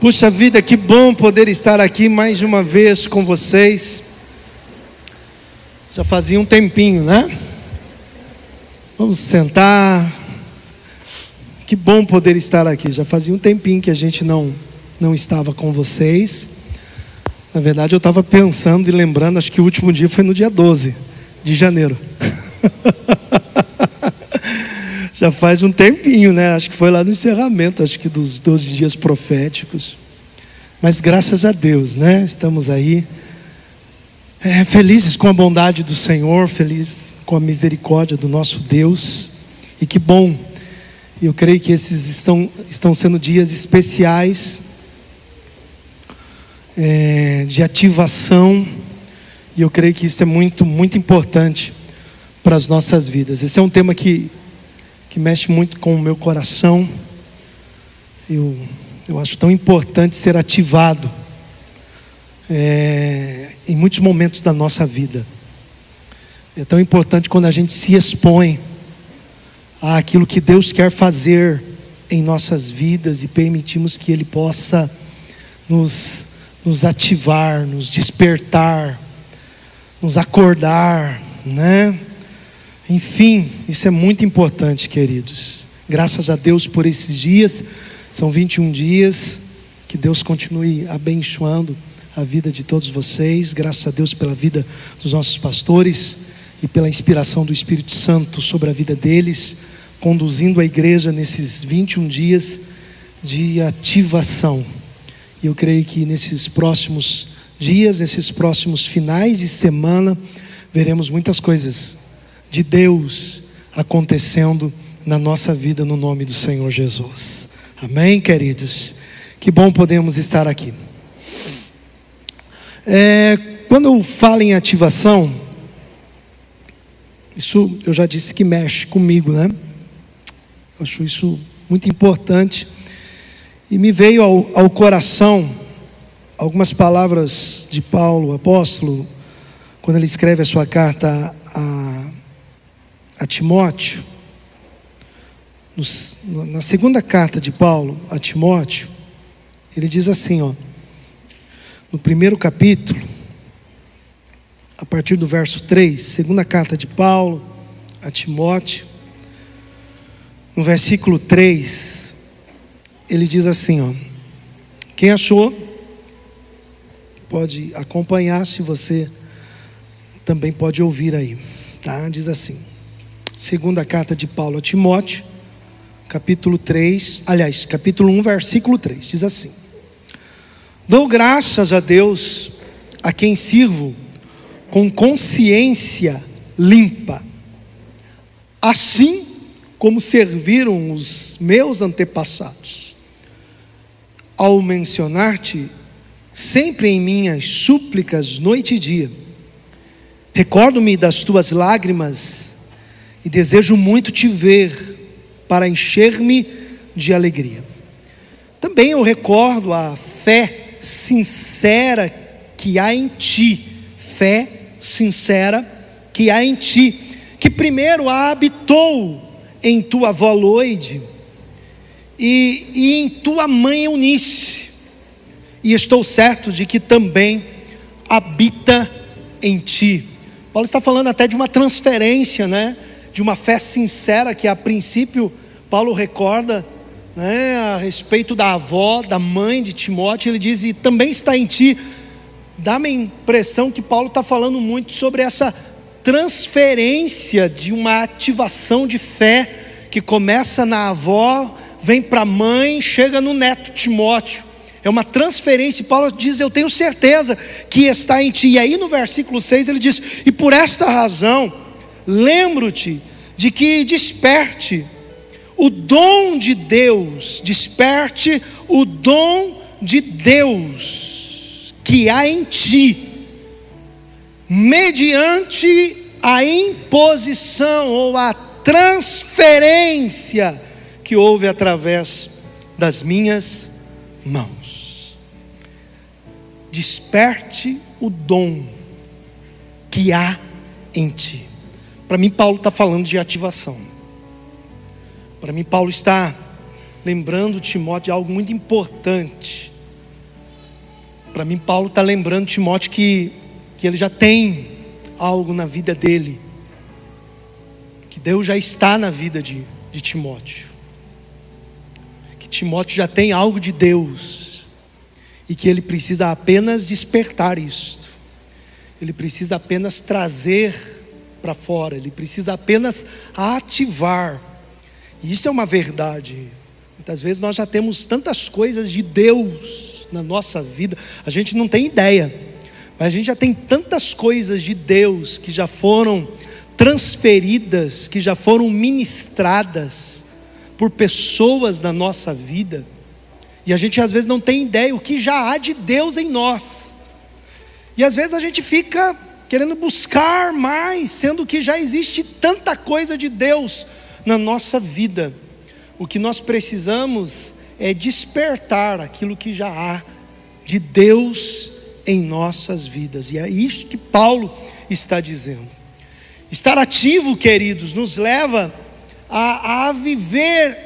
Puxa vida, que bom poder estar aqui mais uma vez com vocês. Já fazia um tempinho, né? Vamos sentar. Que bom poder estar aqui. Já fazia um tempinho que a gente não não estava com vocês. Na verdade, eu estava pensando e lembrando, acho que o último dia foi no dia 12 de janeiro. Já faz um tempinho, né? Acho que foi lá no encerramento, acho que dos 12 dias proféticos. Mas graças a Deus, né? Estamos aí. É, felizes com a bondade do Senhor, felizes com a misericórdia do nosso Deus. E que bom. Eu creio que esses estão, estão sendo dias especiais é, de ativação. E eu creio que isso é muito, muito importante para as nossas vidas. Esse é um tema que que mexe muito com o meu coração. Eu, eu acho tão importante ser ativado é, em muitos momentos da nossa vida. É tão importante quando a gente se expõe àquilo que Deus quer fazer em nossas vidas e permitimos que Ele possa nos, nos ativar, nos despertar, nos acordar, né? Enfim, isso é muito importante, queridos. Graças a Deus por esses dias, são 21 dias. Que Deus continue abençoando a vida de todos vocês. Graças a Deus pela vida dos nossos pastores e pela inspiração do Espírito Santo sobre a vida deles, conduzindo a igreja nesses 21 dias de ativação. E eu creio que nesses próximos dias, nesses próximos finais de semana, veremos muitas coisas de Deus acontecendo na nossa vida no nome do Senhor Jesus. Amém, queridos? Que bom podemos estar aqui. É, quando eu falo em ativação, isso eu já disse que mexe comigo, né? Eu acho isso muito importante. E me veio ao, ao coração algumas palavras de Paulo, apóstolo, quando ele escreve a sua carta a Timóteo, na segunda carta de Paulo a Timóteo, ele diz assim, ó, no primeiro capítulo, a partir do verso 3, segunda carta de Paulo a Timóteo, no versículo 3, ele diz assim, ó, quem achou, pode acompanhar, se você também pode ouvir aí, tá? Diz assim: Segunda carta de Paulo a Timóteo, capítulo 3, aliás, capítulo 1, versículo 3, diz assim: Dou graças a Deus, a quem sirvo com consciência limpa, assim como serviram os meus antepassados. Ao mencionar-te, sempre em minhas súplicas, noite e dia, recordo-me das tuas lágrimas e desejo muito te ver para encher-me de alegria. Também eu recordo a fé sincera que há em ti, fé sincera que há em ti, que primeiro habitou em tua avó Loide e, e em tua mãe Eunice, e estou certo de que também habita em ti. Paulo está falando até de uma transferência, né? De uma fé sincera que a princípio Paulo recorda né, a respeito da avó, da mãe de Timóteo, ele diz, e também está em ti. Dá-me a impressão que Paulo está falando muito sobre essa transferência de uma ativação de fé que começa na avó, vem para a mãe, chega no neto Timóteo. É uma transferência, e Paulo diz: Eu tenho certeza que está em ti. E aí no versículo 6 ele diz: E por esta razão, lembro-te de que desperte o dom de Deus, desperte o dom de Deus que há em ti, mediante a imposição ou a transferência que houve através das minhas mãos. Desperte o dom que há em ti. Para mim, Paulo está falando de ativação. Para mim, Paulo está lembrando Timóteo de algo muito importante. Para mim, Paulo está lembrando Timóteo que, que ele já tem algo na vida dele, que Deus já está na vida de, de Timóteo, que Timóteo já tem algo de Deus, e que ele precisa apenas despertar isto, ele precisa apenas trazer para fora, ele precisa apenas ativar, e isso é uma verdade. Muitas vezes nós já temos tantas coisas de Deus na nossa vida, a gente não tem ideia, mas a gente já tem tantas coisas de Deus que já foram transferidas, que já foram ministradas por pessoas na nossa vida, e a gente às vezes não tem ideia o que já há de Deus em nós. E às vezes a gente fica querendo buscar mais, sendo que já existe tanta coisa de Deus na nossa vida. O que nós precisamos é despertar aquilo que já há de Deus em nossas vidas. E é isso que Paulo está dizendo. Estar ativo, queridos, nos leva a, a viver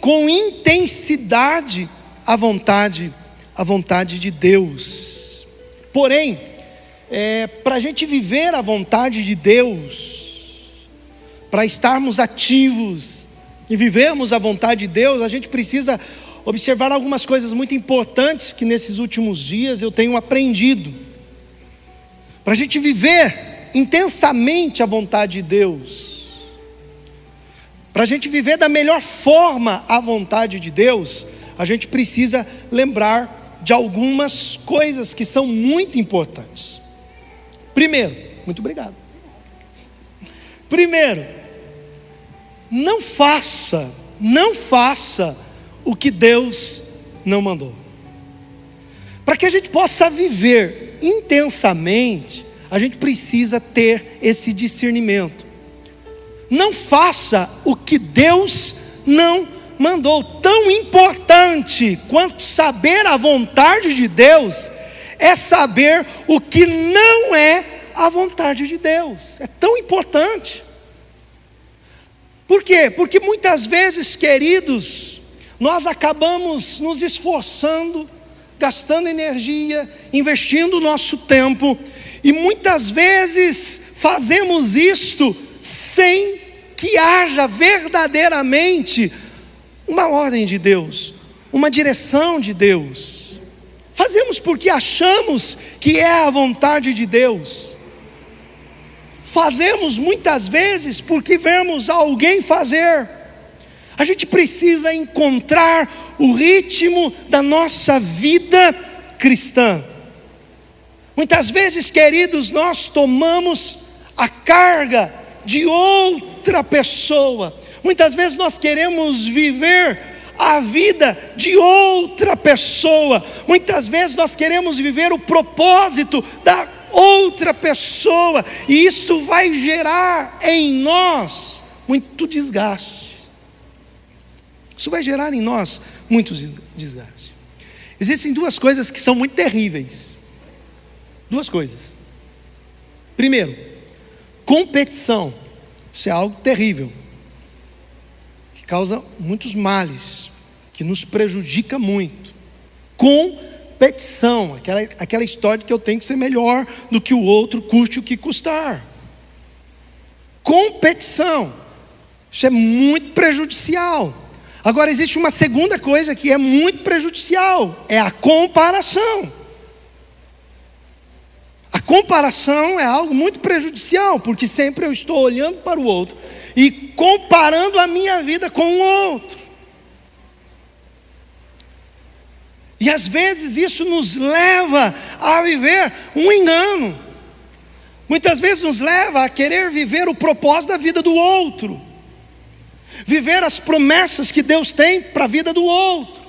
com intensidade a vontade, a vontade de Deus. Porém, é, para a gente viver a vontade de Deus, para estarmos ativos e vivermos a vontade de Deus, a gente precisa observar algumas coisas muito importantes que nesses últimos dias eu tenho aprendido. Para a gente viver intensamente a vontade de Deus, para a gente viver da melhor forma a vontade de Deus, a gente precisa lembrar de algumas coisas que são muito importantes. Primeiro, muito obrigado. Primeiro, não faça, não faça o que Deus não mandou. Para que a gente possa viver intensamente, a gente precisa ter esse discernimento. Não faça o que Deus não mandou. Tão importante quanto saber a vontade de Deus é saber o que não é a vontade de Deus. É tão importante. Por quê? Porque muitas vezes, queridos, nós acabamos nos esforçando, gastando energia, investindo nosso tempo, e muitas vezes fazemos isto sem que haja verdadeiramente uma ordem de Deus, uma direção de Deus. Fazemos porque achamos que é a vontade de Deus. Fazemos muitas vezes porque vemos alguém fazer. A gente precisa encontrar o ritmo da nossa vida cristã. Muitas vezes, queridos, nós tomamos a carga de outra pessoa Muitas vezes nós queremos viver a vida de outra pessoa. Muitas vezes nós queremos viver o propósito da outra pessoa, e isso vai gerar em nós muito desgaste. Isso vai gerar em nós muito desgaste. Existem duas coisas que são muito terríveis. Duas coisas. Primeiro, competição. Isso é algo terrível causa muitos males, que nos prejudica muito. Competição, aquela, aquela história que eu tenho que ser melhor do que o outro, custe o que custar. Competição, isso é muito prejudicial. Agora, existe uma segunda coisa que é muito prejudicial: é a comparação. A comparação é algo muito prejudicial, porque sempre eu estou olhando para o outro e comparando a minha vida com o outro. E às vezes isso nos leva a viver um engano. Muitas vezes nos leva a querer viver o propósito da vida do outro, viver as promessas que Deus tem para a vida do outro.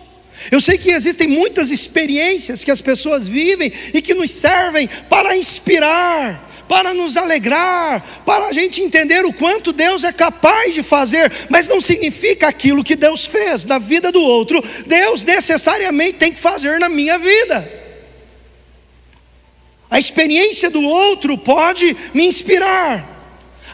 Eu sei que existem muitas experiências que as pessoas vivem e que nos servem para inspirar, para nos alegrar, para a gente entender o quanto Deus é capaz de fazer, mas não significa aquilo que Deus fez na vida do outro, Deus necessariamente tem que fazer na minha vida. A experiência do outro pode me inspirar,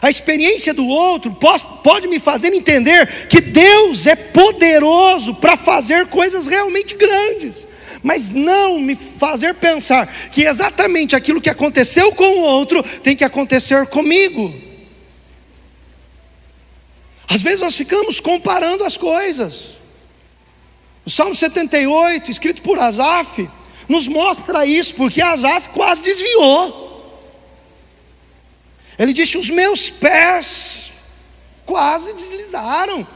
A experiência do outro pode me fazer entender que Deus é poderoso para fazer coisas realmente grandes, mas não me fazer pensar que exatamente aquilo que aconteceu com o outro tem que acontecer comigo. Às vezes nós ficamos comparando as coisas. O Salmo 78, escrito por Asaf, nos mostra isso, porque Asaf quase desviou. Ele disse: Os meus pés quase deslizaram.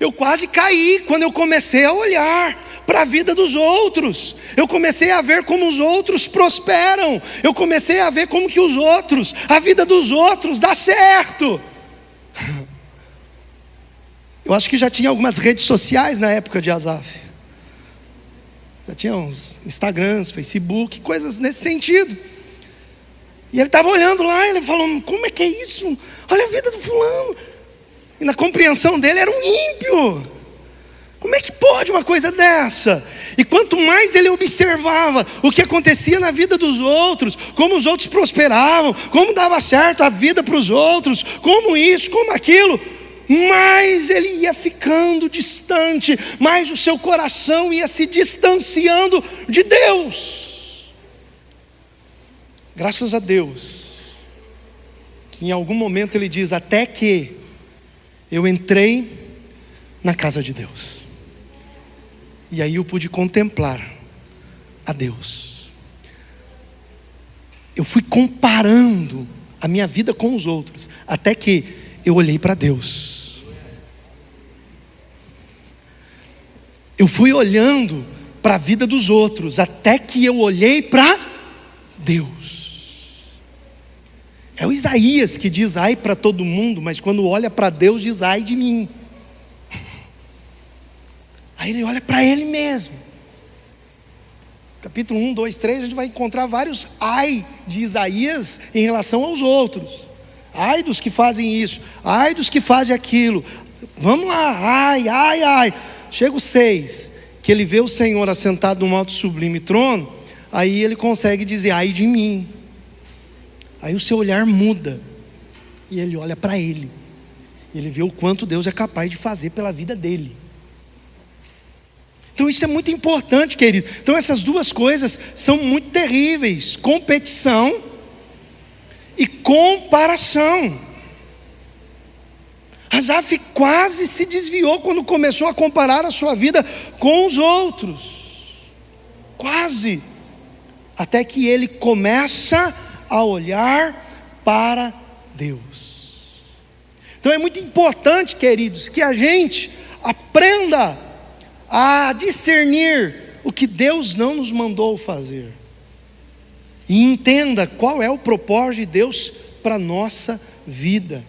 Eu quase caí quando eu comecei a olhar para a vida dos outros. Eu comecei a ver como os outros prosperam. Eu comecei a ver como que os outros, a vida dos outros dá certo. Eu acho que já tinha algumas redes sociais na época de Azaf. Já tinha uns Instagrams, Facebook, coisas nesse sentido. E ele estava olhando lá, ele falou: Como é que é isso? Olha a vida do fulano. E na compreensão dele era um ímpio. Como é que pode uma coisa dessa? E quanto mais ele observava o que acontecia na vida dos outros, como os outros prosperavam, como dava certo a vida para os outros, como isso, como aquilo, mais ele ia ficando distante, mais o seu coração ia se distanciando de Deus. Graças a Deus, que em algum momento ele diz: Até que eu entrei na casa de Deus, e aí eu pude contemplar a Deus. Eu fui comparando a minha vida com os outros, até que eu olhei para Deus. Eu fui olhando para a vida dos outros, até que eu olhei para Deus. É o Isaías que diz ai para todo mundo, mas quando olha para Deus diz ai de mim. Aí ele olha para ele mesmo. Capítulo 1, 2, 3, a gente vai encontrar vários ai de Isaías em relação aos outros. Ai dos que fazem isso, ai dos que fazem aquilo. Vamos lá, ai, ai, ai. Chega o 6, que ele vê o Senhor assentado num alto sublime trono, aí ele consegue dizer ai de mim. Aí o seu olhar muda e ele olha para ele. Ele vê o quanto Deus é capaz de fazer pela vida dele. Então isso é muito importante, querido. Então essas duas coisas são muito terríveis: competição e comparação. Azaf quase se desviou quando começou a comparar a sua vida com os outros. Quase. Até que ele começa a olhar para Deus. Então é muito importante, queridos, que a gente aprenda a discernir o que Deus não nos mandou fazer. E entenda qual é o propósito de Deus para a nossa vida.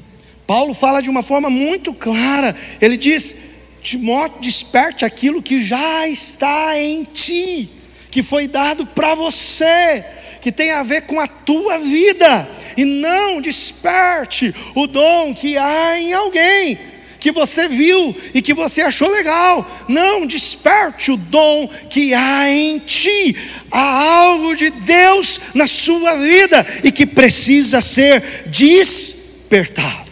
Paulo fala de uma forma muito clara, ele diz: Timóteo, desperte aquilo que já está em ti, que foi dado para você que tem a ver com a tua vida, e não desperte o dom que há em alguém que você viu e que você achou legal. Não desperte o dom que há em ti. Há algo de Deus na sua vida e que precisa ser despertado.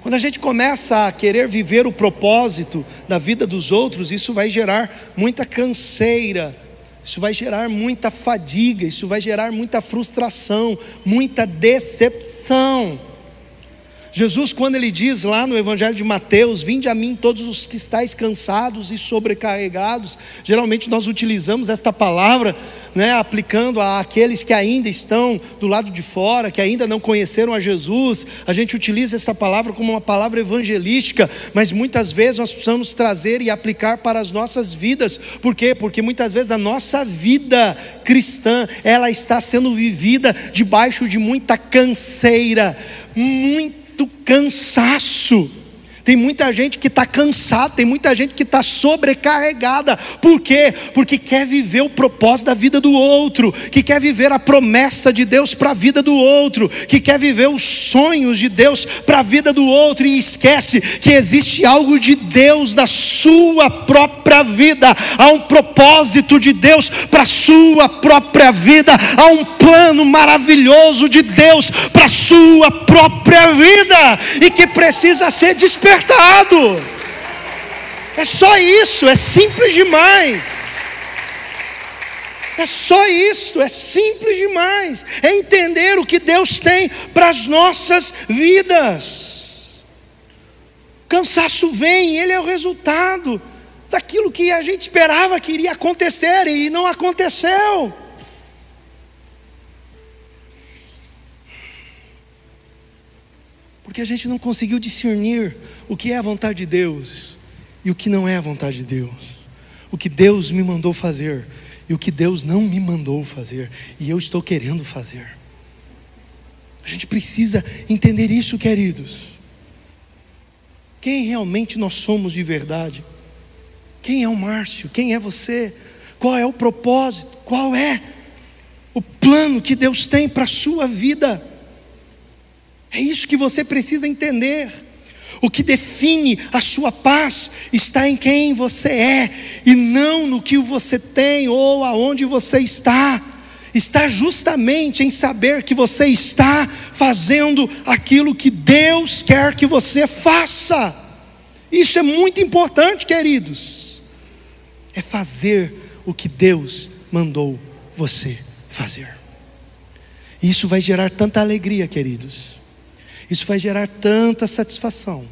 Quando a gente começa a querer viver o propósito da vida dos outros, isso vai gerar muita canseira isso vai gerar muita fadiga, isso vai gerar muita frustração, muita decepção. Jesus, quando ele diz lá no Evangelho de Mateus: Vinde a mim todos os que estáis cansados e sobrecarregados, geralmente nós utilizamos esta palavra né, aplicando a aqueles que ainda estão do lado de fora, que ainda não conheceram a Jesus. A gente utiliza essa palavra como uma palavra evangelística, mas muitas vezes nós precisamos trazer e aplicar para as nossas vidas. Por quê? Porque muitas vezes a nossa vida cristã, ela está sendo vivida debaixo de muita canseira, muito cansaço Tem muita gente que está cansada, tem muita gente que está sobrecarregada. Por quê? Porque quer viver o propósito da vida do outro, que quer viver a promessa de Deus para a vida do outro, que quer viver os sonhos de Deus para a vida do outro e esquece que existe algo de Deus na sua própria vida. Há um propósito de Deus para a sua própria vida, há um plano maravilhoso de Deus para a sua própria vida e que precisa ser despertado libertado. É só isso, é simples demais. É só isso, é simples demais. É entender o que Deus tem para as nossas vidas. Cansaço vem, ele é o resultado daquilo que a gente esperava que iria acontecer e não aconteceu. Porque a gente não conseguiu discernir o que é a vontade de Deus e o que não é a vontade de Deus. O que Deus me mandou fazer e o que Deus não me mandou fazer e eu estou querendo fazer. A gente precisa entender isso, queridos. Quem realmente nós somos de verdade? Quem é o Márcio? Quem é você? Qual é o propósito? Qual é o plano que Deus tem para a sua vida? É isso que você precisa entender. O que define a sua paz está em quem você é e não no que você tem ou aonde você está. Está justamente em saber que você está fazendo aquilo que Deus quer que você faça. Isso é muito importante, queridos. É fazer o que Deus mandou você fazer. Isso vai gerar tanta alegria, queridos isso vai gerar tanta satisfação.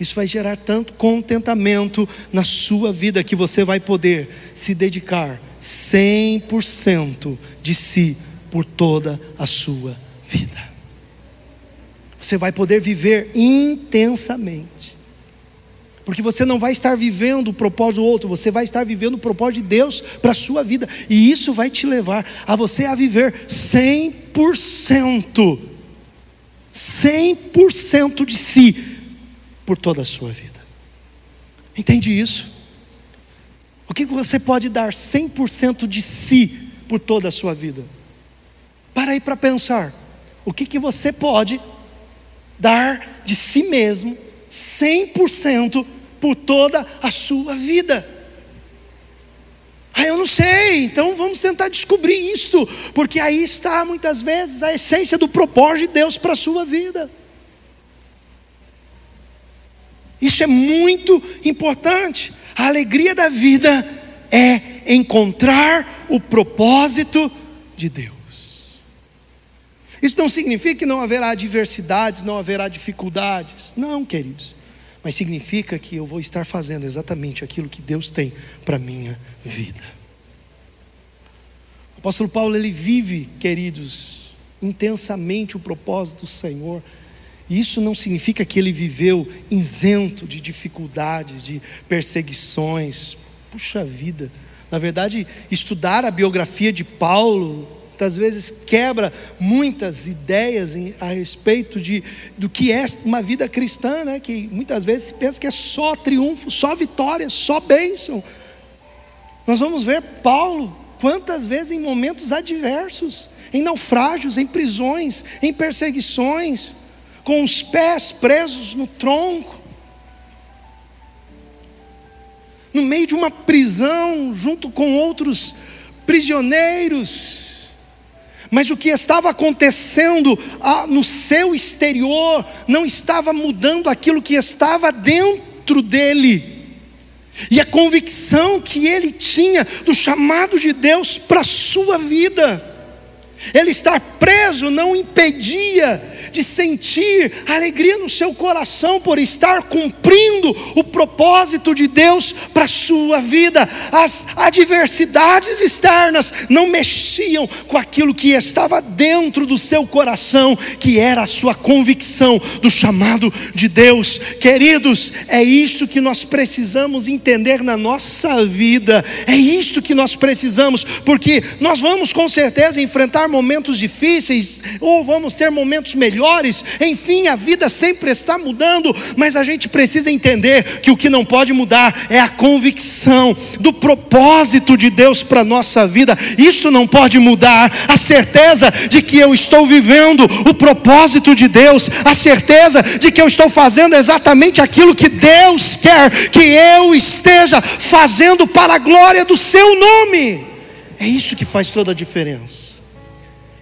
Isso vai gerar tanto contentamento na sua vida que você vai poder se dedicar 100% de si por toda a sua vida. Você vai poder viver intensamente. Porque você não vai estar vivendo o propósito do outro, você vai estar vivendo o propósito de Deus para a sua vida. E isso vai te levar a você a viver 100% 100% de si por toda a sua vida. Entende isso? O que você pode dar 100% de si por toda a sua vida? Para aí para pensar. O que, que você pode dar de si mesmo 100% por toda a sua vida? Ah, eu não sei, então vamos tentar descobrir isto, porque aí está muitas vezes a essência do propósito de Deus para a sua vida. Isso é muito importante. A alegria da vida é encontrar o propósito de Deus. Isso não significa que não haverá adversidades, não haverá dificuldades. Não, queridos mas significa que eu vou estar fazendo exatamente aquilo que Deus tem para a minha vida. O apóstolo Paulo, ele vive, queridos, intensamente o propósito do Senhor. E isso não significa que ele viveu isento de dificuldades, de perseguições. Puxa vida. Na verdade, estudar a biografia de Paulo muitas vezes quebra muitas ideias em, a respeito de, do que é uma vida cristã, né? que muitas vezes se pensa que é só triunfo, só vitória, só bênção. Nós vamos ver Paulo, quantas vezes em momentos adversos, em naufrágios, em prisões, em perseguições, com os pés presos no tronco, no meio de uma prisão, junto com outros prisioneiros, mas o que estava acontecendo ah, no seu exterior não estava mudando aquilo que estava dentro dele. E a convicção que ele tinha do chamado de Deus para a sua vida. Ele estar preso não impedia de sentir alegria no seu coração por estar cumprindo o propósito de Deus para a sua vida. As adversidades externas não mexiam com aquilo que estava dentro do seu coração, que era a sua convicção do chamado de Deus. Queridos, é isso que nós precisamos entender na nossa vida. É isso que nós precisamos, porque nós vamos com certeza enfrentar momentos difíceis ou vamos ter momentos melhores melhores, enfim, a vida sempre está mudando, mas a gente precisa entender que o que não pode mudar é a convicção do propósito de Deus para a nossa vida, isso não pode mudar, a certeza de que eu estou vivendo o propósito de Deus, a certeza de que eu estou fazendo exatamente aquilo que Deus quer que eu esteja fazendo para a glória do Seu nome. É isso que faz toda a diferença.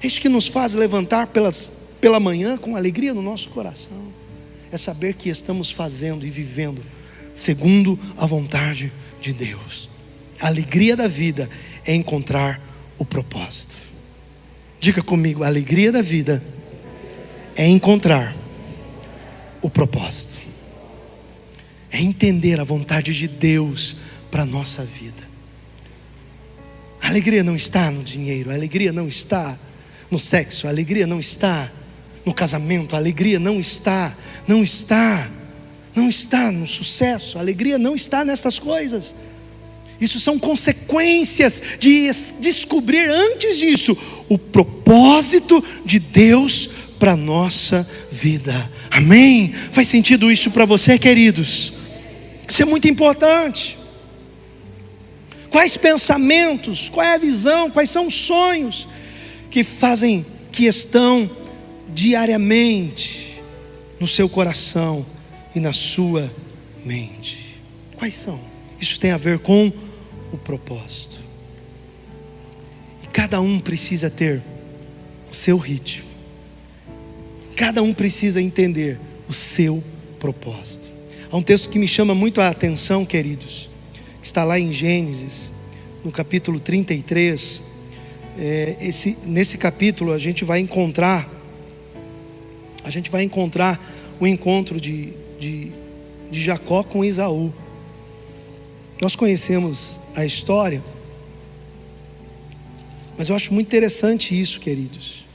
É isso que nos faz levantar pelas, pela manhã com alegria no nosso coração. É saber que estamos fazendo e vivendo segundo a vontade de Deus. A alegria da vida é encontrar o propósito. Diga comigo: a alegria da vida é encontrar o propósito, é entender a vontade de Deus para a nossa vida. A alegria não está no dinheiro, a alegria não está no sexo, a alegria não está no casamento, a alegria não está, não está, não está no sucesso, a alegria não está nessas coisas. Isso são consequências de descobrir antes disso o propósito de Deus para nossa vida. Amém? Faz sentido isso para você, queridos? Isso é muito importante. Quais pensamentos, qual é a visão, quais são os sonhos que fazem, que estão diariamente no seu coração e na sua mente? Quais são? Isso tem a ver com o propósito. E cada um precisa ter o seu ritmo. Cada um precisa entender o seu propósito. Há um texto que me chama muito a atenção, queridos, que está lá em Gênesis, no capítulo 33. É, esse, nesse capítulo a gente vai encontrar, a gente vai encontrar o encontro de, de, de Jacó com Isaú. Nós conhecemos a história, mas eu acho muito interessante isso, queridos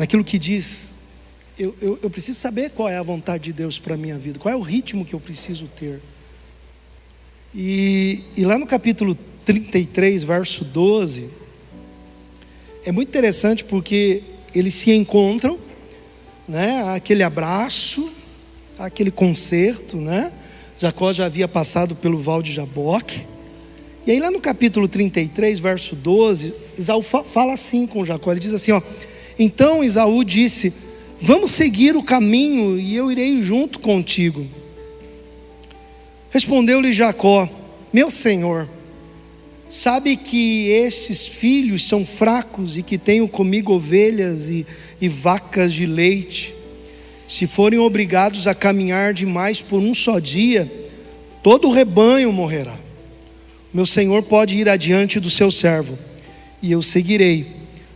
naquilo que diz, eu, eu, eu preciso saber qual é a vontade de Deus para a minha vida, qual é o ritmo que eu preciso ter. E, e lá no capítulo 33, verso 12, é muito interessante porque eles se encontram, né? Aquele abraço, aquele concerto, né? Jacó já havia passado pelo val de Jaboque. E aí lá no capítulo 33, verso 12, Isaú fala assim com Jacó, ele diz assim, ó: então Isaú disse: Vamos seguir o caminho e eu irei junto contigo. Respondeu-lhe Jacó: Meu senhor, sabe que estes filhos são fracos e que tenho comigo ovelhas e, e vacas de leite. Se forem obrigados a caminhar demais por um só dia, todo o rebanho morrerá. Meu senhor pode ir adiante do seu servo, e eu seguirei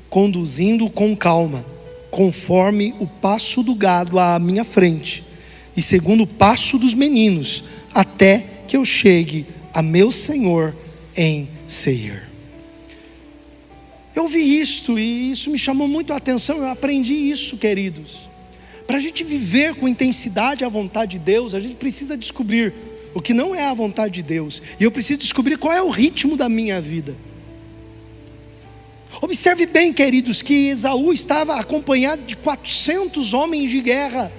conduzindo com calma, conforme o passo do gado à minha frente, e segundo o passo dos meninos, até que eu chegue a meu Senhor em Seir. Eu vi isto e isso me chamou muito a atenção, eu aprendi isso, queridos. Para a gente viver com intensidade a vontade de Deus, a gente precisa descobrir o que não é a vontade de Deus, e eu preciso descobrir qual é o ritmo da minha vida. Observe bem, queridos, que Esaú estava acompanhado de 400 homens de guerra.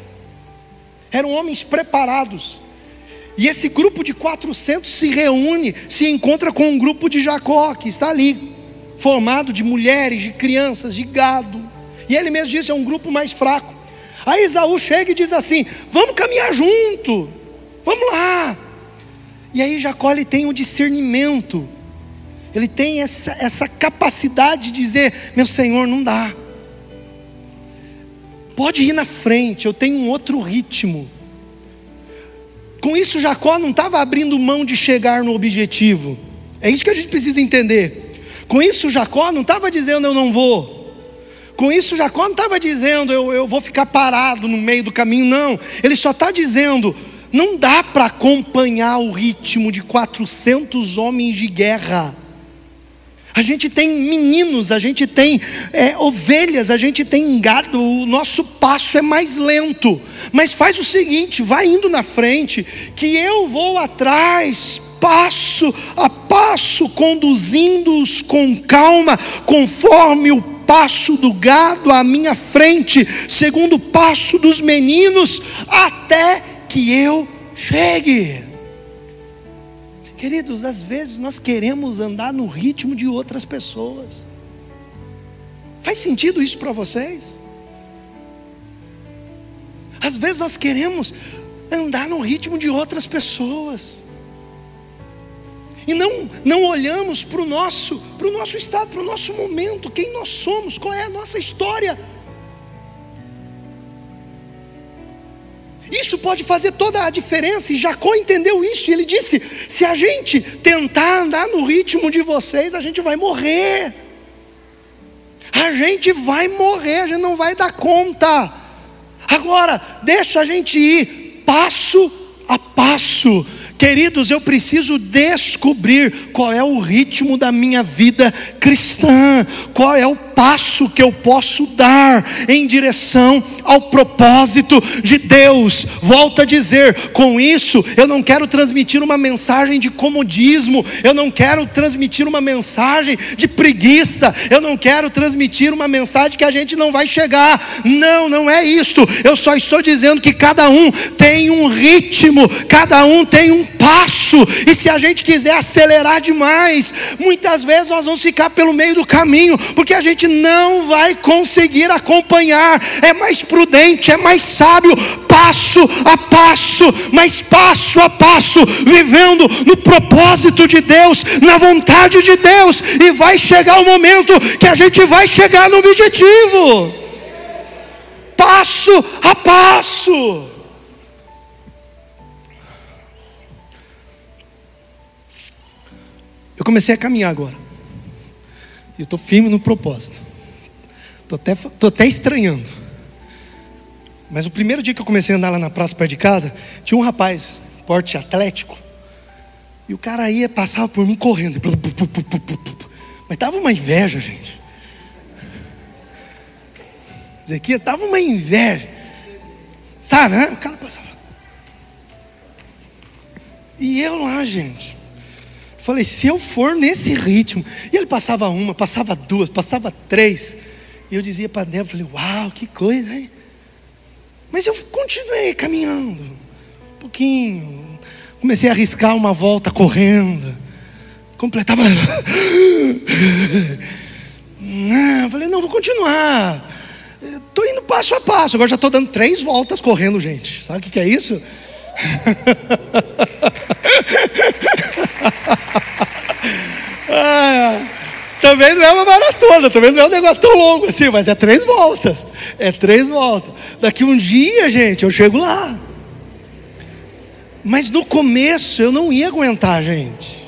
Eram homens preparados. E esse grupo de 400 se reúne, se encontra com um grupo de Jacó, que está ali, formado de mulheres, de crianças, de gado. E ele mesmo disse: é um grupo mais fraco. Aí Esaú chega e diz assim: Vamos caminhar junto, vamos lá. E aí Jacó ele tem o discernimento ele tem essa, essa capacidade de dizer: meu Senhor, não dá. Pode ir na frente, eu tenho um outro ritmo. Com isso, Jacó não estava abrindo mão de chegar no objetivo. É isso que a gente precisa entender. Com isso, Jacó não estava dizendo eu não vou. Com isso, Jacó não estava dizendo eu, eu vou ficar parado no meio do caminho, não. Ele só está dizendo não dá para acompanhar o ritmo de 400 homens de guerra. A gente tem meninos, a gente tem é, ovelhas, a gente tem gado, o nosso passo é mais lento. Mas faz o seguinte: vai indo na frente, que eu vou atrás, passo a passo, conduzindo-os com calma, conforme o passo do gado à minha frente, segundo o passo dos meninos, até que eu chegue. Queridos, às vezes nós queremos andar no ritmo de outras pessoas. Faz sentido isso para vocês? Às vezes nós queremos andar no ritmo de outras pessoas. E não, não olhamos para o nosso, para o nosso estado, para o nosso momento, quem nós somos, qual é a nossa história. Isso pode fazer toda a diferença, e Jacó entendeu isso, e ele disse: se a gente tentar andar no ritmo de vocês, a gente vai morrer. A gente vai morrer, a gente não vai dar conta. Agora, deixa a gente ir passo a passo. Queridos, eu preciso descobrir qual é o ritmo da minha vida cristã, qual é o passo que eu posso dar em direção ao propósito de Deus. Volto a dizer, com isso eu não quero transmitir uma mensagem de comodismo, eu não quero transmitir uma mensagem de preguiça, eu não quero transmitir uma mensagem que a gente não vai chegar. Não, não é isto. Eu só estou dizendo que cada um tem um ritmo, cada um tem um passo, e se a gente quiser acelerar demais, muitas vezes nós vamos ficar pelo meio do caminho, porque a gente não vai conseguir acompanhar. É mais prudente, é mais sábio, passo a passo, mas passo a passo, vivendo no propósito de Deus, na vontade de Deus, e vai chegar o momento que a gente vai chegar no objetivo. Passo a passo. Eu comecei a caminhar agora. E eu estou firme no propósito. Estou até, tô até estranhando. Mas o primeiro dia que eu comecei a andar lá na praça perto de casa, tinha um rapaz, porte atlético. E o cara ia, passava por mim correndo. Mas estava uma inveja, gente. Ezequias, estava uma inveja. Sabe, né? O cara passava. E eu lá, gente. Falei, se eu for nesse ritmo. E ele passava uma, passava duas, passava três. E eu dizia para Débora, falei, uau, que coisa, hein? Mas eu continuei caminhando. Um pouquinho. Comecei a arriscar uma volta correndo. Completava. Não, falei, não, vou continuar. Estou indo passo a passo. Agora já estou dando três voltas correndo, gente. Sabe o que, que é isso? ah, também não é uma maratona, também não é um negócio tão longo assim, mas é três voltas. É três voltas. Daqui um dia, gente, eu chego lá. Mas no começo eu não ia aguentar, gente.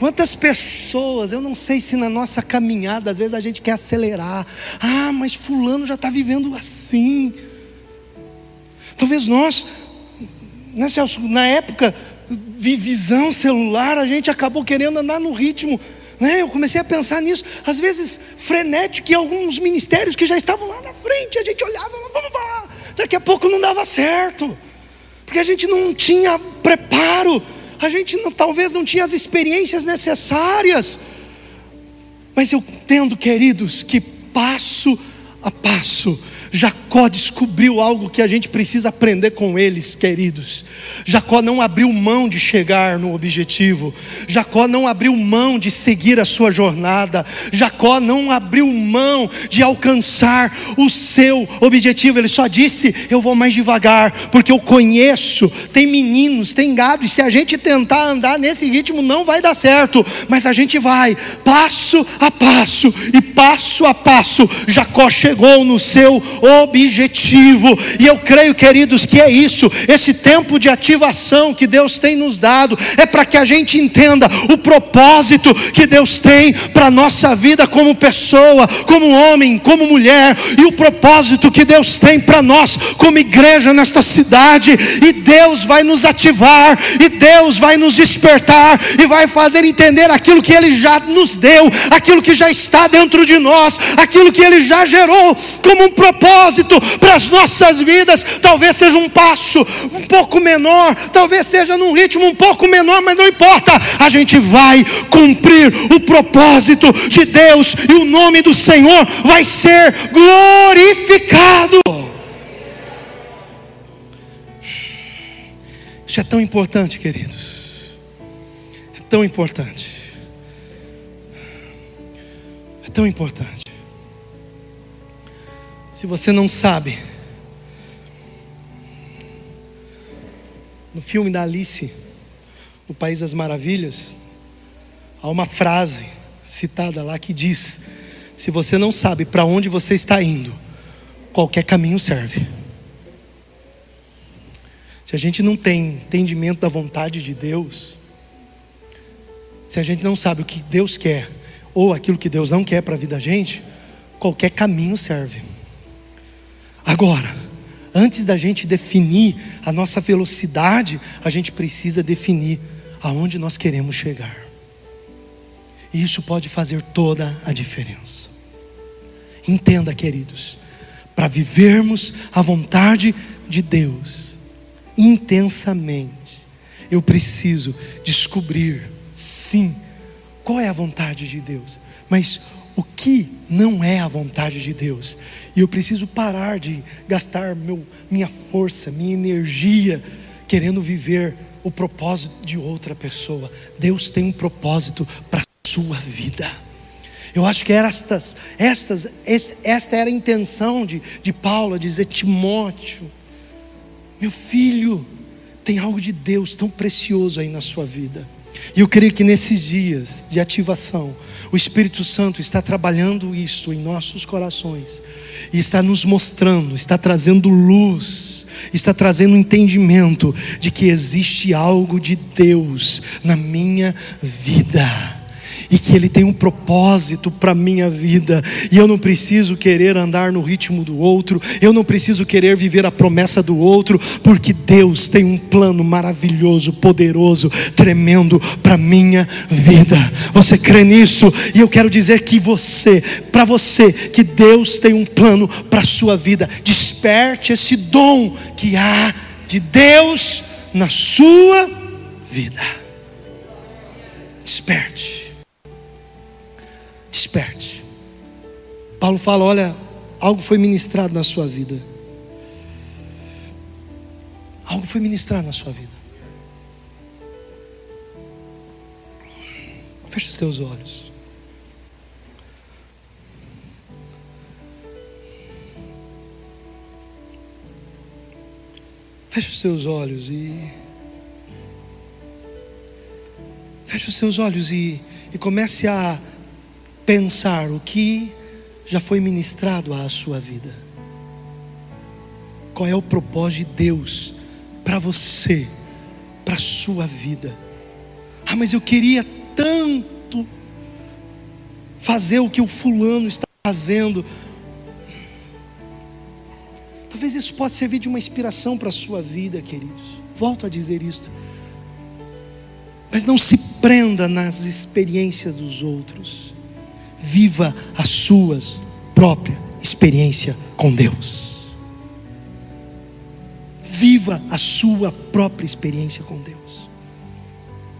Quantas pessoas, eu não sei se na nossa caminhada, às vezes a gente quer acelerar. Ah, mas Fulano já está vivendo assim. Talvez nós, né, Celso, na época visão celular, a gente acabou querendo andar no ritmo. Né? Eu comecei a pensar nisso, às vezes frenético, e alguns ministérios que já estavam lá na frente, a gente olhava, vamos lá, daqui a pouco não dava certo, porque a gente não tinha preparo, a gente não, talvez não tinha as experiências necessárias, mas eu entendo, queridos, que passo a passo, Jacó descobriu algo que a gente precisa aprender com eles, queridos. Jacó não abriu mão de chegar no objetivo. Jacó não abriu mão de seguir a sua jornada. Jacó não abriu mão de alcançar o seu objetivo. Ele só disse: Eu vou mais devagar, porque eu conheço. Tem meninos, tem gado, e se a gente tentar andar nesse ritmo, não vai dar certo. Mas a gente vai, passo a passo, e passo a passo, Jacó chegou no seu objetivo. E eu creio, queridos, que é isso. Esse tempo de ativação que Deus tem nos dado é para que a gente entenda o propósito que Deus tem para a nossa vida como pessoa, como homem, como mulher, e o propósito que Deus tem para nós como igreja nesta cidade. E Deus vai nos ativar, e Deus vai nos despertar, e vai fazer entender aquilo que Ele já nos deu, aquilo que já está dentro de nós, aquilo que Ele já gerou como um propósito propósito para as nossas vidas. Talvez seja um passo um pouco menor, talvez seja num ritmo um pouco menor, mas não importa, a gente vai cumprir o propósito de Deus e o nome do Senhor vai ser glorificado. Isso é tão importante, queridos. É tão importante. É tão importante. Se você não sabe, no filme da Alice, no País das Maravilhas, há uma frase citada lá que diz: Se você não sabe para onde você está indo, qualquer caminho serve. Se a gente não tem entendimento da vontade de Deus, se a gente não sabe o que Deus quer, ou aquilo que Deus não quer para a vida da gente, qualquer caminho serve. Agora, antes da gente definir a nossa velocidade, a gente precisa definir aonde nós queremos chegar. E isso pode fazer toda a diferença. Entenda, queridos, para vivermos a vontade de Deus, intensamente. Eu preciso descobrir, sim, qual é a vontade de Deus, mas o que não é a vontade de Deus. E eu preciso parar de gastar meu, minha força, minha energia, querendo viver o propósito de outra pessoa. Deus tem um propósito para a sua vida. Eu acho que estas, estas, esta era a intenção de, de Paulo, dizer Timóteo meu filho, tem algo de Deus tão precioso aí na sua vida. E eu creio que nesses dias de ativação, o Espírito Santo está trabalhando isto em nossos corações e está nos mostrando, está trazendo luz, está trazendo entendimento de que existe algo de Deus na minha vida e que Ele tem um propósito para a minha vida, e eu não preciso querer andar no ritmo do outro, eu não preciso querer viver a promessa do outro, porque Deus tem um plano maravilhoso, poderoso, tremendo para a minha vida. Você crê nisso? E eu quero dizer que você, para você, que Deus tem um plano para a sua vida, desperte esse dom que há de Deus na sua vida. Desperte. Desperte. Paulo fala: olha, algo foi ministrado na sua vida. Algo foi ministrado na sua vida. Feche os teus olhos. Feche os seus olhos e. Feche os seus olhos e, e comece a pensar o que já foi ministrado à sua vida. Qual é o propósito de Deus para você, para a sua vida? Ah, mas eu queria tanto fazer o que o fulano está fazendo. Talvez isso possa servir de uma inspiração para a sua vida, queridos. Volto a dizer isso. Mas não se prenda nas experiências dos outros viva a sua própria experiência com Deus. Viva a sua própria experiência com Deus.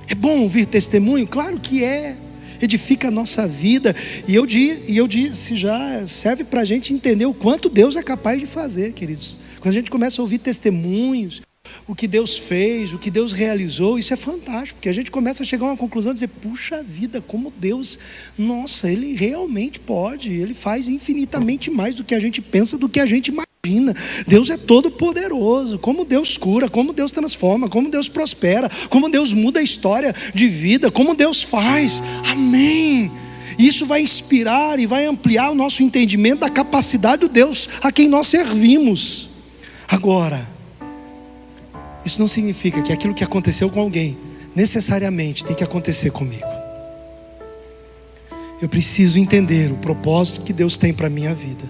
É bom ouvir testemunho? Claro que é. Edifica a nossa vida. E eu, e eu disse já, serve para a gente entender o quanto Deus é capaz de fazer, queridos. Quando a gente começa a ouvir testemunhos, o que Deus fez, o que Deus realizou, isso é fantástico, porque a gente começa a chegar a uma conclusão, dizer, puxa vida, como Deus, nossa, Ele realmente pode, Ele faz infinitamente mais do que a gente pensa, do que a gente imagina. Deus é todo poderoso, como Deus cura, como Deus transforma, como Deus prospera, como Deus muda a história de vida, como Deus faz. Amém. Isso vai inspirar e vai ampliar o nosso entendimento da capacidade do Deus a quem nós servimos. Agora, isso não significa que aquilo que aconteceu com alguém necessariamente tem que acontecer comigo. Eu preciso entender o propósito que Deus tem para a minha vida.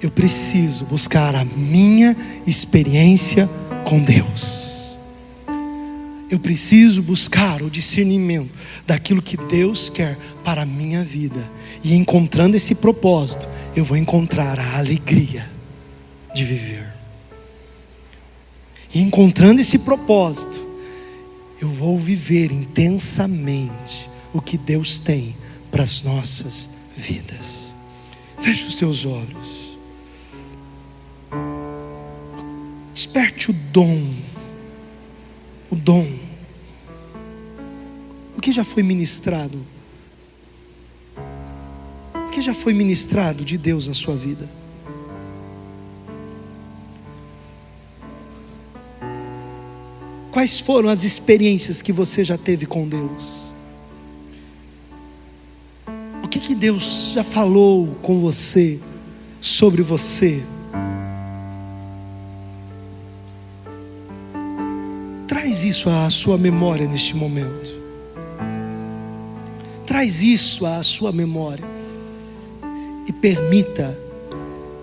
Eu preciso buscar a minha experiência com Deus. Eu preciso buscar o discernimento daquilo que Deus quer para a minha vida. E encontrando esse propósito, eu vou encontrar a alegria de viver. E encontrando esse propósito, eu vou viver intensamente o que Deus tem para as nossas vidas. Feche os teus olhos. Desperte o dom. O dom. O que já foi ministrado? O que já foi ministrado de Deus na sua vida? Quais foram as experiências que você já teve com Deus? O que, que Deus já falou com você, sobre você? Traz isso à sua memória neste momento. Traz isso à sua memória. E permita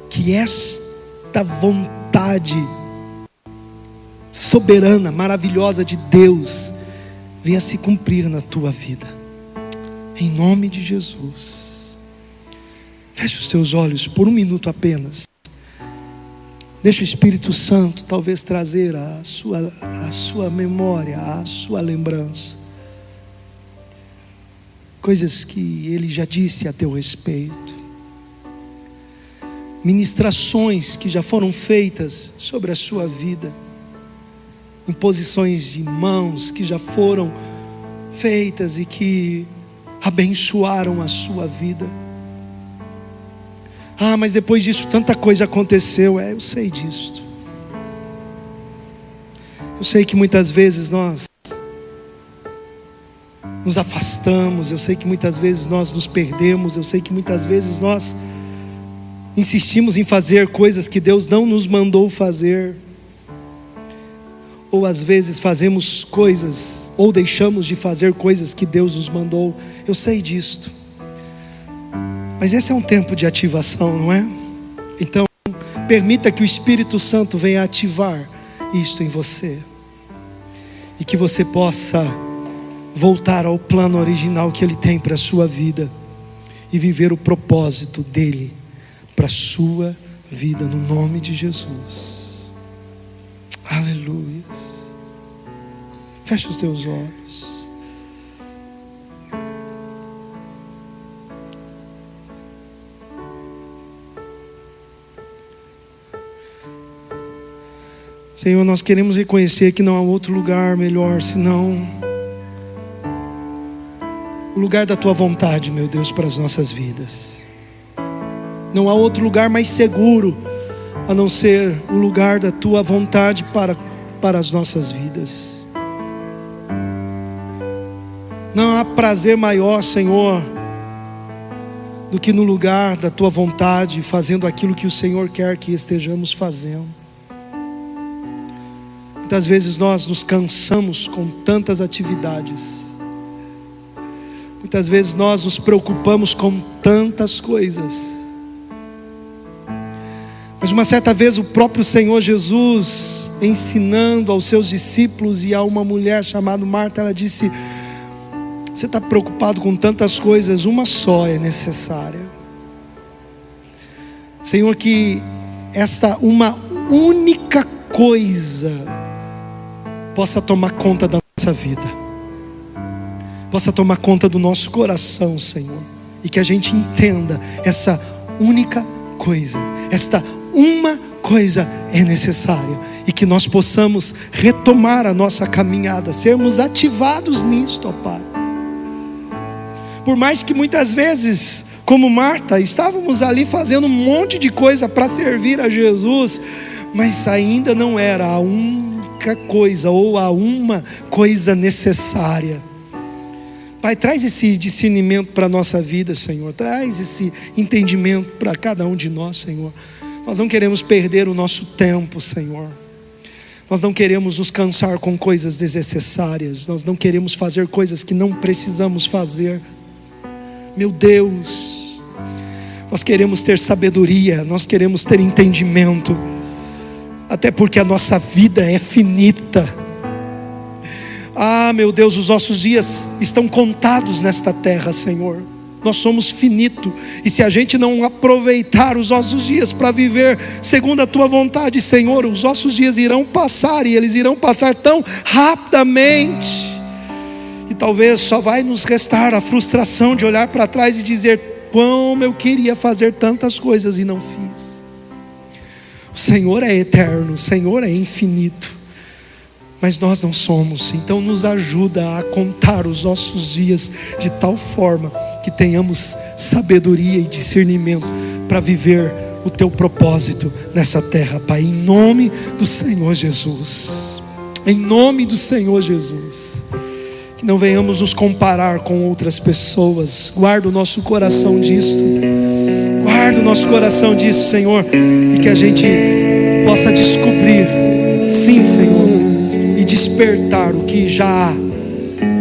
que esta vontade soberana, maravilhosa de Deus venha se cumprir na tua vida. Em nome de Jesus. Feche os seus olhos por um minuto apenas. Deixa o Espírito Santo talvez trazer a sua, a sua memória, a sua lembrança. Coisas que ele já disse a teu respeito. Ministrações que já foram feitas sobre a sua vida imposições de mãos que já foram feitas e que abençoaram a sua vida. Ah, mas depois disso tanta coisa aconteceu. É, eu sei disso. Eu sei que muitas vezes nós nos afastamos, eu sei que muitas vezes nós nos perdemos, eu sei que muitas vezes nós insistimos em fazer coisas que Deus não nos mandou fazer ou às vezes fazemos coisas, ou deixamos de fazer coisas que Deus nos mandou. Eu sei disto. Mas esse é um tempo de ativação, não é? Então, permita que o Espírito Santo venha ativar isto em você. E que você possa voltar ao plano original que Ele tem para a sua vida. E viver o propósito dEle para a sua vida, no nome de Jesus. Aleluia. Feche os teus olhos. Senhor, nós queremos reconhecer que não há outro lugar melhor senão o lugar da tua vontade, meu Deus, para as nossas vidas. Não há outro lugar mais seguro a não ser o lugar da tua vontade para, para as nossas vidas. Não há prazer maior, Senhor, do que no lugar da tua vontade, fazendo aquilo que o Senhor quer que estejamos fazendo. Muitas vezes nós nos cansamos com tantas atividades. Muitas vezes nós nos preocupamos com tantas coisas. Uma certa vez o próprio Senhor Jesus, ensinando aos seus discípulos e a uma mulher chamada Marta, ela disse: Você está preocupado com tantas coisas, uma só é necessária. Senhor, que esta uma única coisa possa tomar conta da nossa vida, possa tomar conta do nosso coração, Senhor, e que a gente entenda essa única coisa, esta uma coisa é necessária e que nós possamos retomar a nossa caminhada, sermos ativados nisto, ó Pai. Por mais que muitas vezes, como Marta, estávamos ali fazendo um monte de coisa para servir a Jesus, mas ainda não era a única coisa ou a uma coisa necessária. Pai, traz esse discernimento para a nossa vida, Senhor. Traz esse entendimento para cada um de nós, Senhor. Nós não queremos perder o nosso tempo, Senhor. Nós não queremos nos cansar com coisas desnecessárias. Nós não queremos fazer coisas que não precisamos fazer. Meu Deus, nós queremos ter sabedoria, nós queremos ter entendimento, até porque a nossa vida é finita. Ah, meu Deus, os nossos dias estão contados nesta terra, Senhor. Nós somos finito, e se a gente não aproveitar os nossos dias para viver segundo a tua vontade, Senhor, os nossos dias irão passar e eles irão passar tão rapidamente. E talvez só vai nos restar a frustração de olhar para trás e dizer: como eu queria fazer tantas coisas e não fiz. O Senhor é eterno, o Senhor é infinito mas nós não somos. Então, nos ajuda a contar os nossos dias de tal forma que tenhamos sabedoria e discernimento para viver o teu propósito nessa terra, Pai, em nome do Senhor Jesus. Em nome do Senhor Jesus. Que não venhamos nos comparar com outras pessoas. Guarda o nosso coração disto. Guarda o nosso coração disso, Senhor, e que a gente possa descobrir, sim, Senhor e despertar o que já há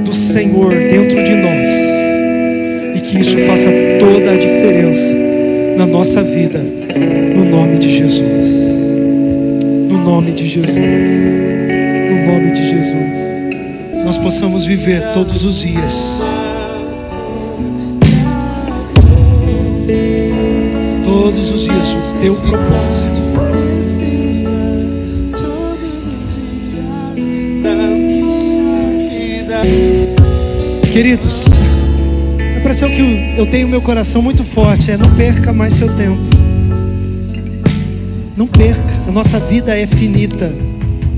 do Senhor dentro de nós, e que isso faça toda a diferença na nossa vida, no nome de Jesus. No nome de Jesus. No nome de Jesus. Nós possamos viver todos os dias. Todos os dias o teu propósito. Queridos, a impressão que eu tenho meu coração muito forte é não perca mais seu tempo. Não perca, a nossa vida é finita.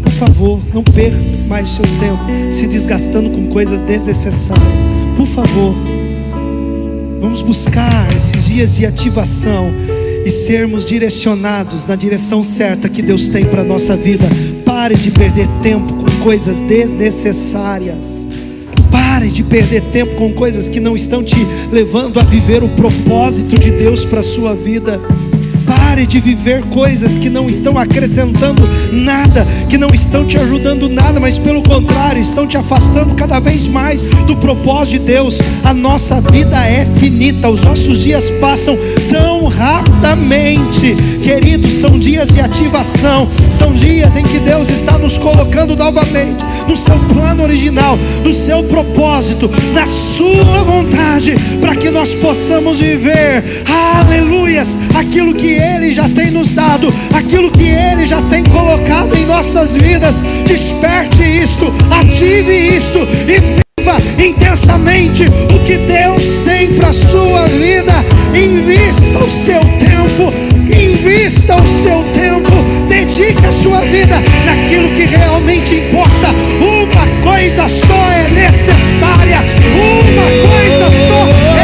Por favor, não perca mais seu tempo se desgastando com coisas desnecessárias. Por favor, vamos buscar esses dias de ativação e sermos direcionados na direção certa que Deus tem para nossa vida. Pare de perder tempo com coisas desnecessárias. Pare de perder tempo com coisas que não estão te levando a viver o propósito de Deus para a sua vida. Pare de viver coisas que não estão acrescentando nada, que não estão te ajudando nada, mas pelo contrário, estão te afastando cada vez mais do propósito de Deus. A nossa vida é finita, os nossos dias passam tão rapidamente. Queridos, são dias de ativação, são dias em que Deus está nos colocando novamente no seu plano original, no seu propósito, na sua vontade, para que nós possamos viver, aleluias, aquilo que Ele ele já tem nos dado, aquilo que Ele já tem colocado em nossas vidas. Desperte isto, ative isto e viva intensamente o que Deus tem para a sua vida. Invista o seu tempo, invista o seu tempo, dedique a sua vida naquilo que realmente importa. Uma coisa só é necessária, uma coisa só é